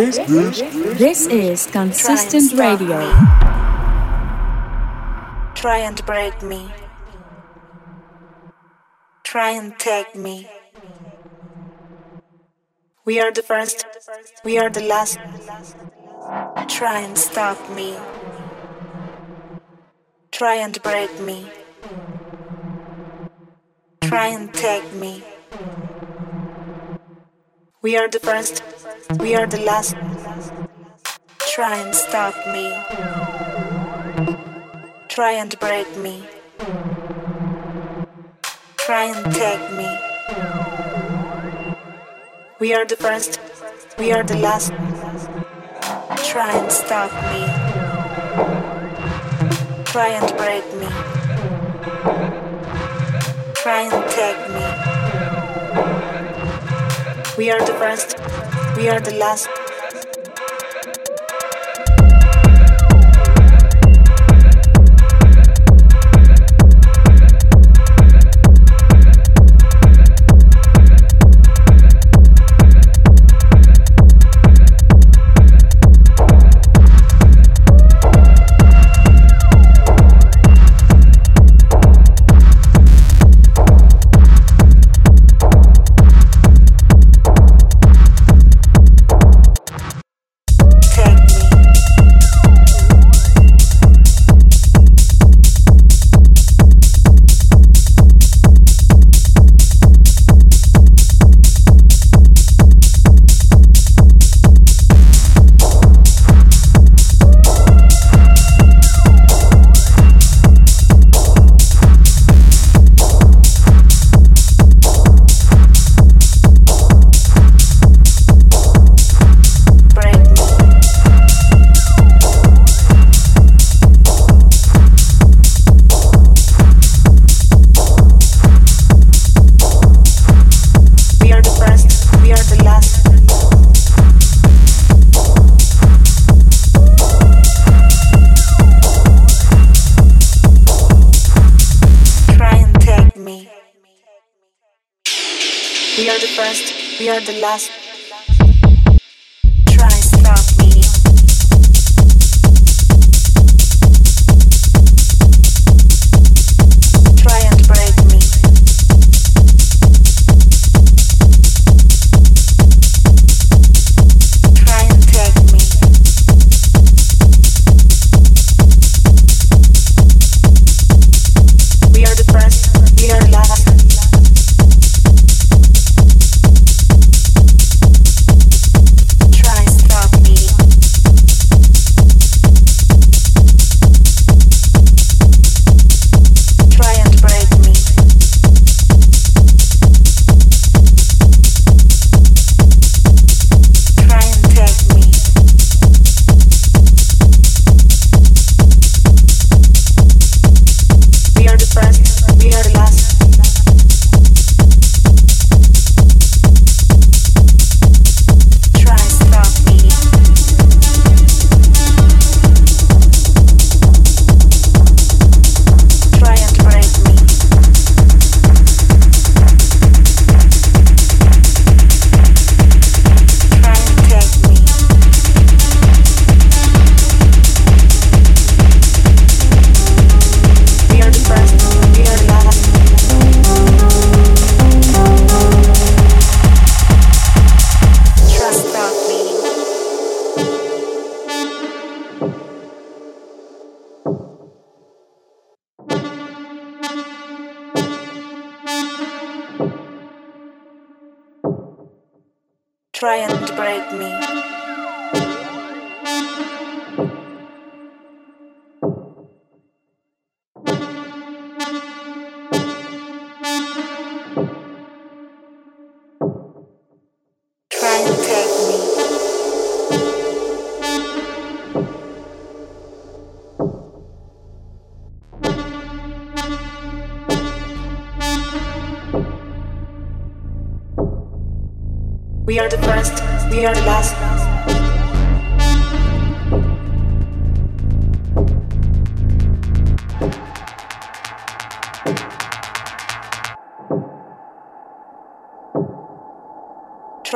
This, this, this, is consistent radio. Me. Try and break me. Try and take me. We are the first, we are the last. Try and stop me. Try and break me. Try and take me. We are the first, we are the last. Try and stop me. Try and break me. Try and take me. We are the first, we are the last. Try and stop me. Try and break me. Try and take me. We are the first, we are the last.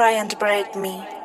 Try and break me.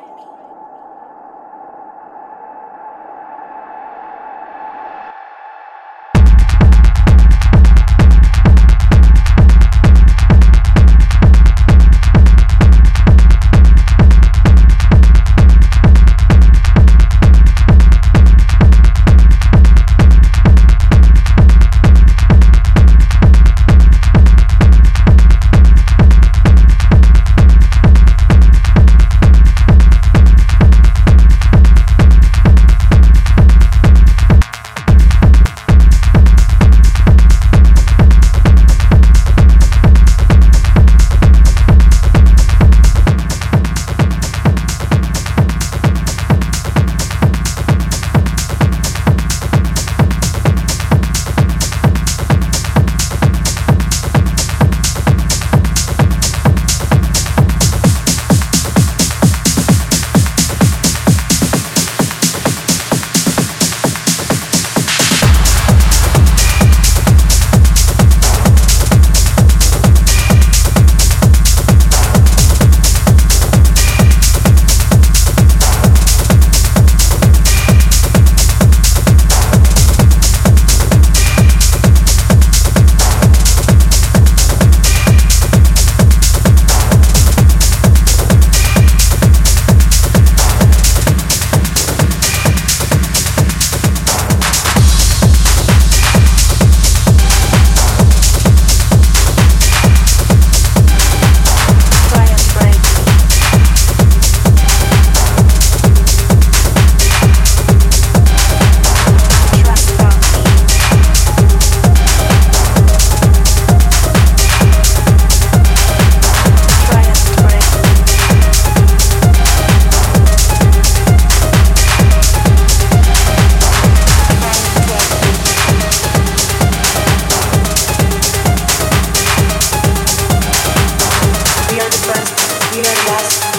Vive el gas.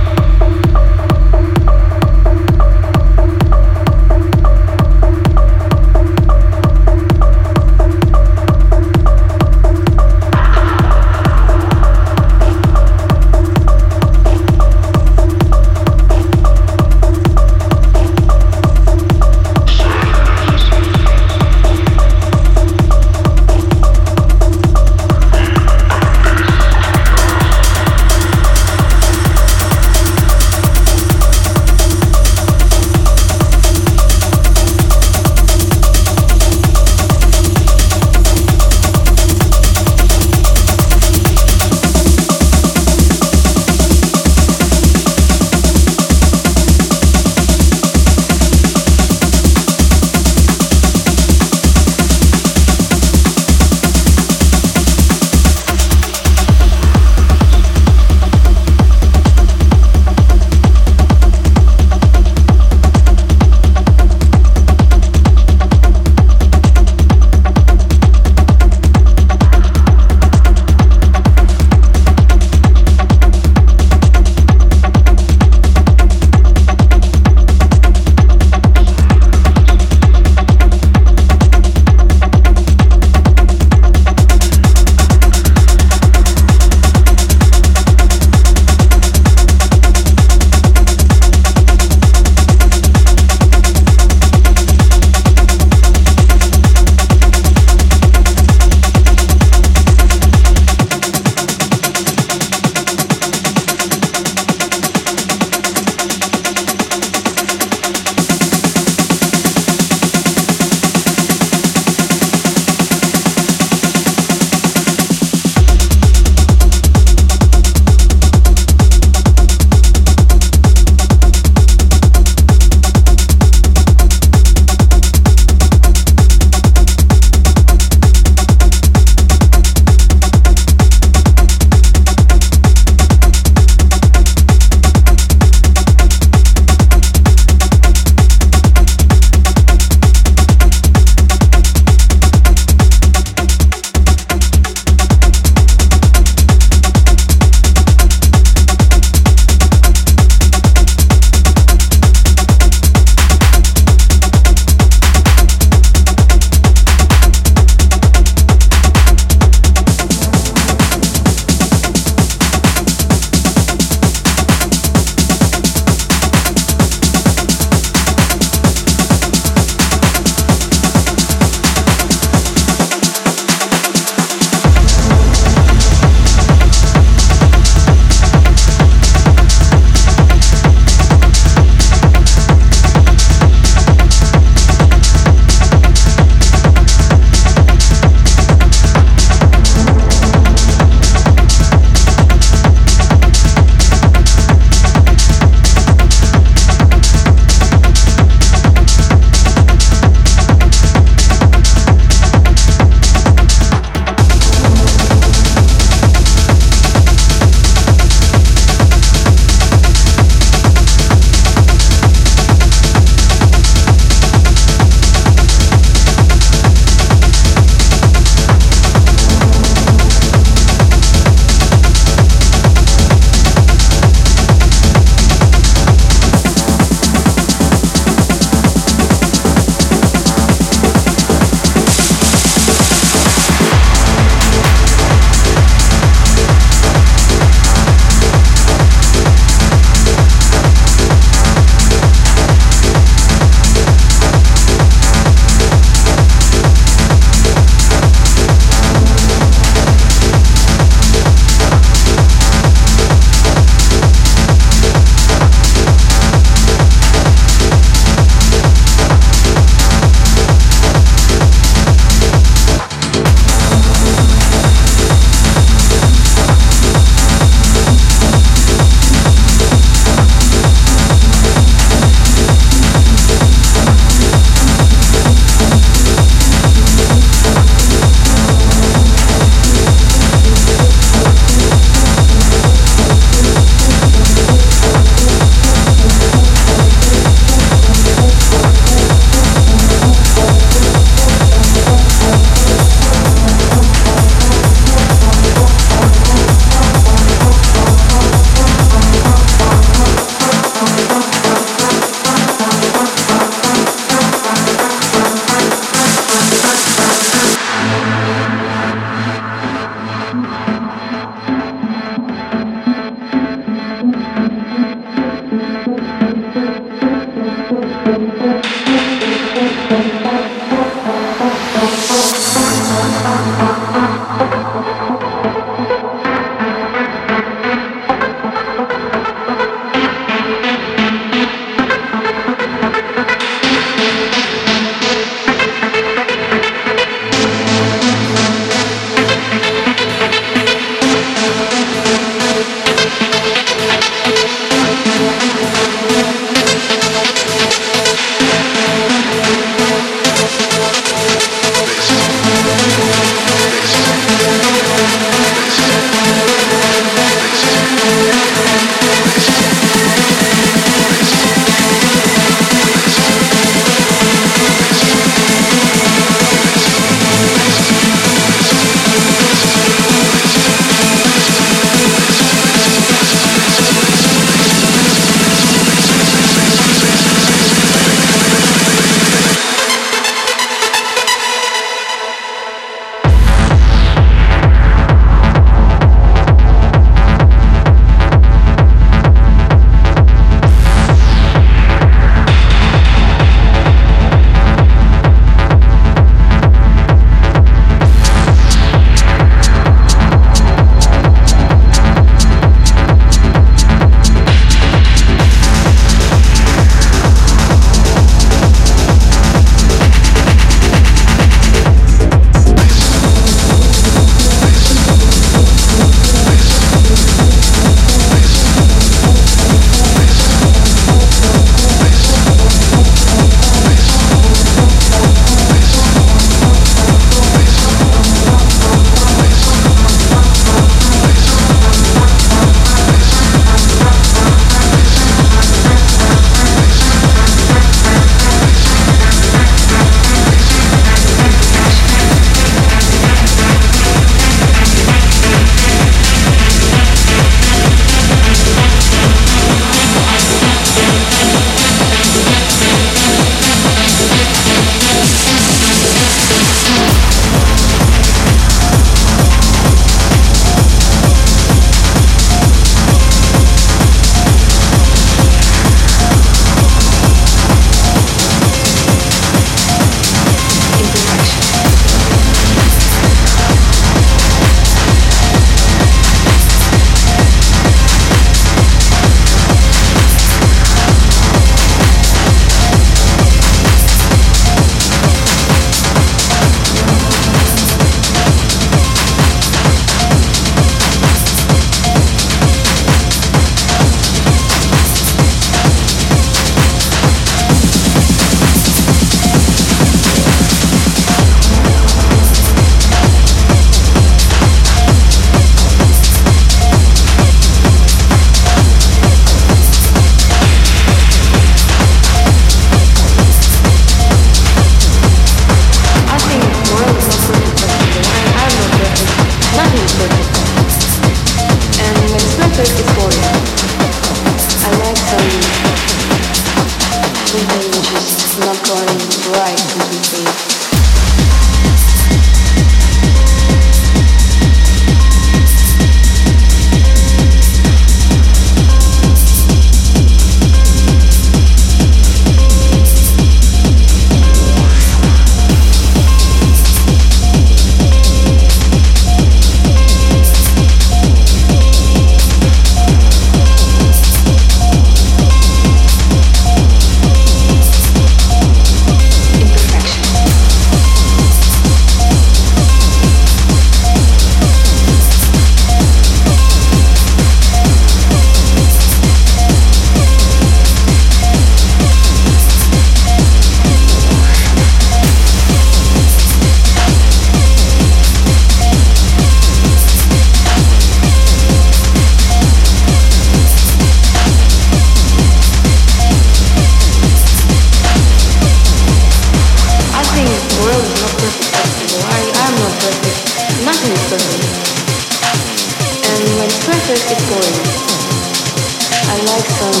Like some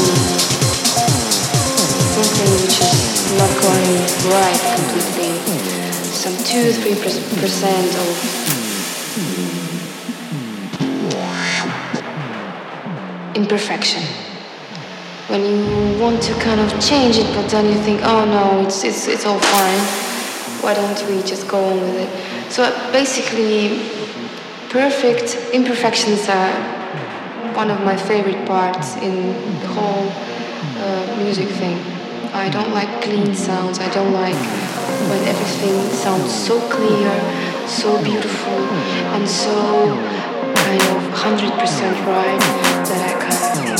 something which is not going right completely, some two, three percent of imperfection. When you want to kind of change it, but then you think, oh no, it's it's it's all fine. Why don't we just go on with it? So basically, perfect imperfections are one of my favorite parts in the whole uh, music thing. I don't like clean sounds. I don't like when everything sounds so clear, so beautiful, and so kind of 100% right that I kind of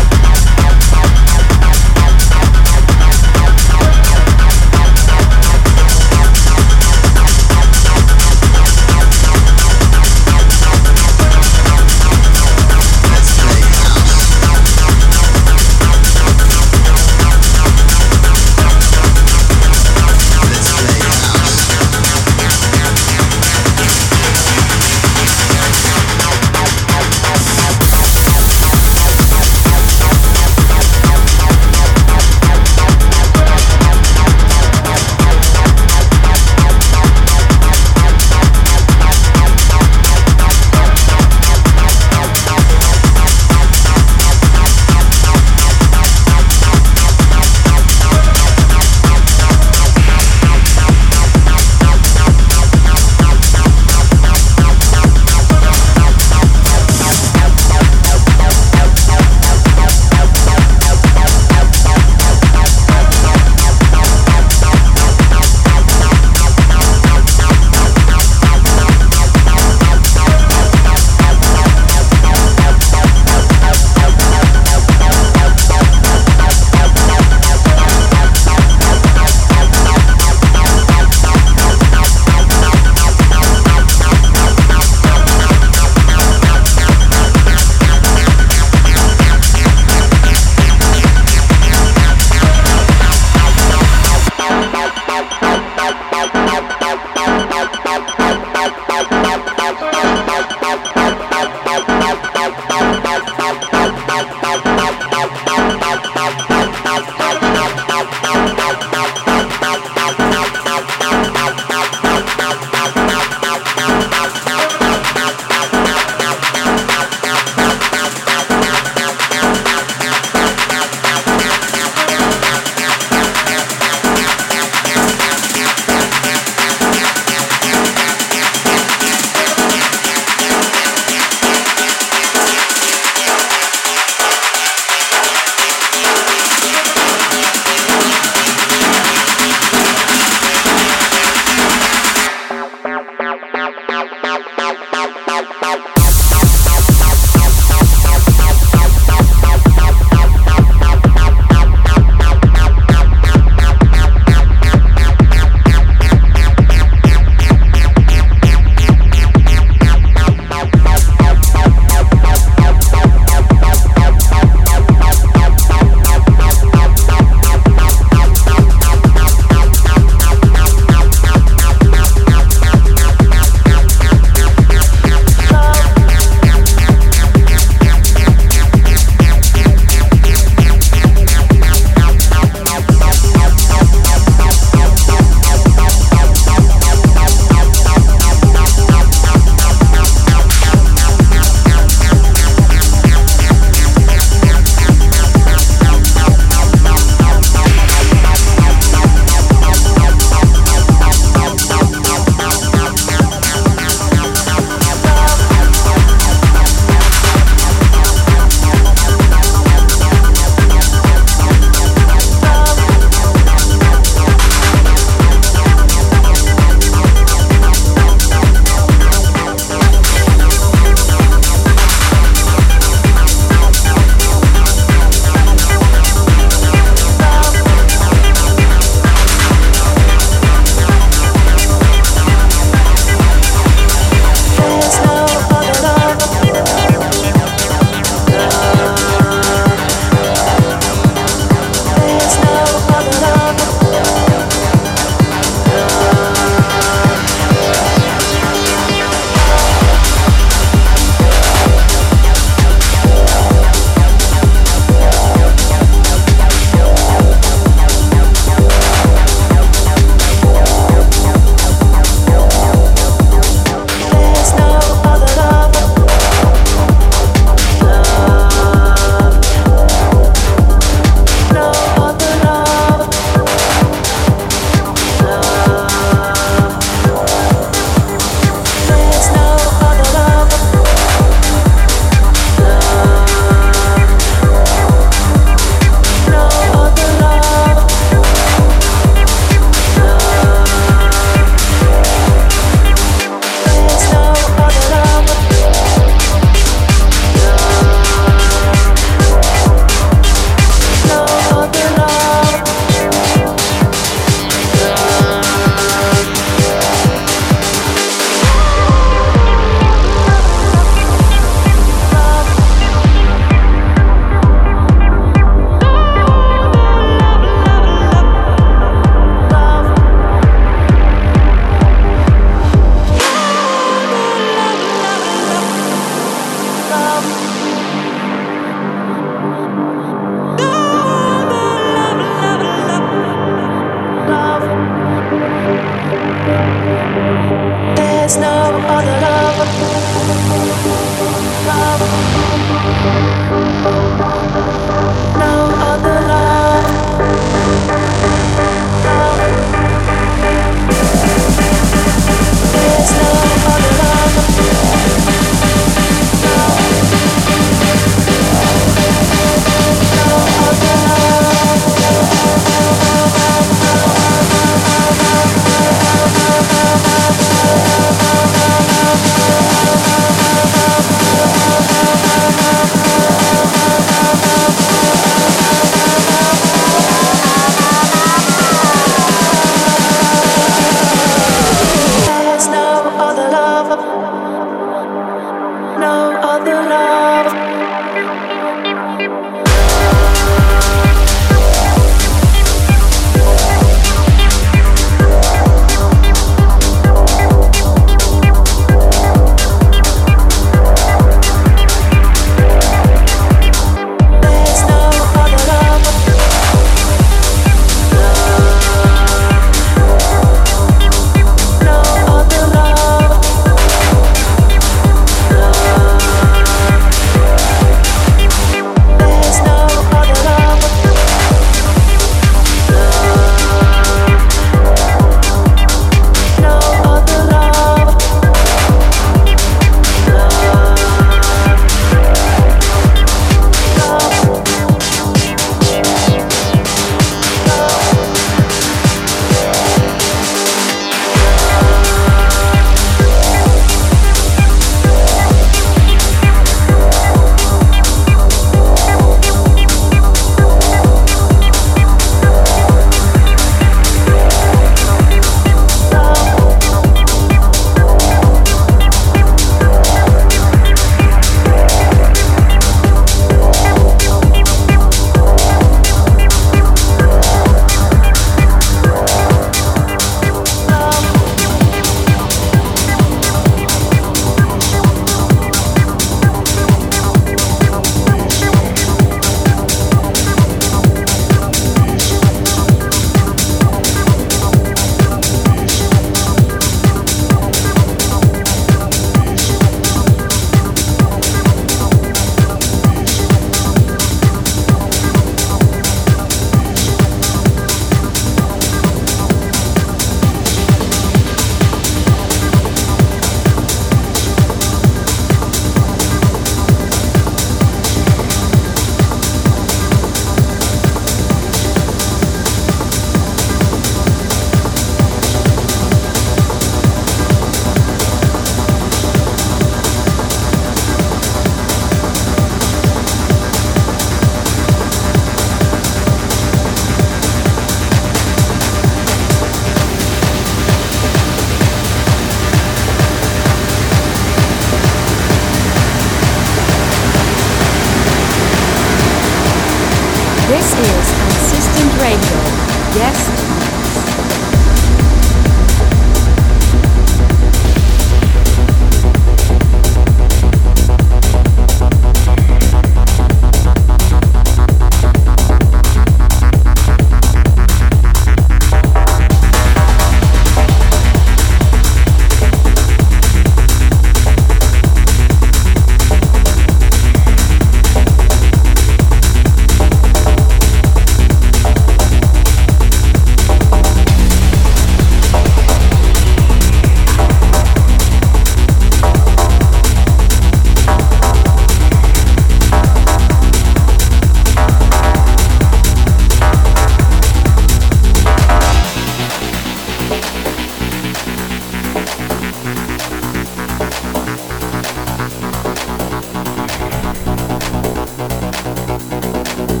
Thank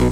you.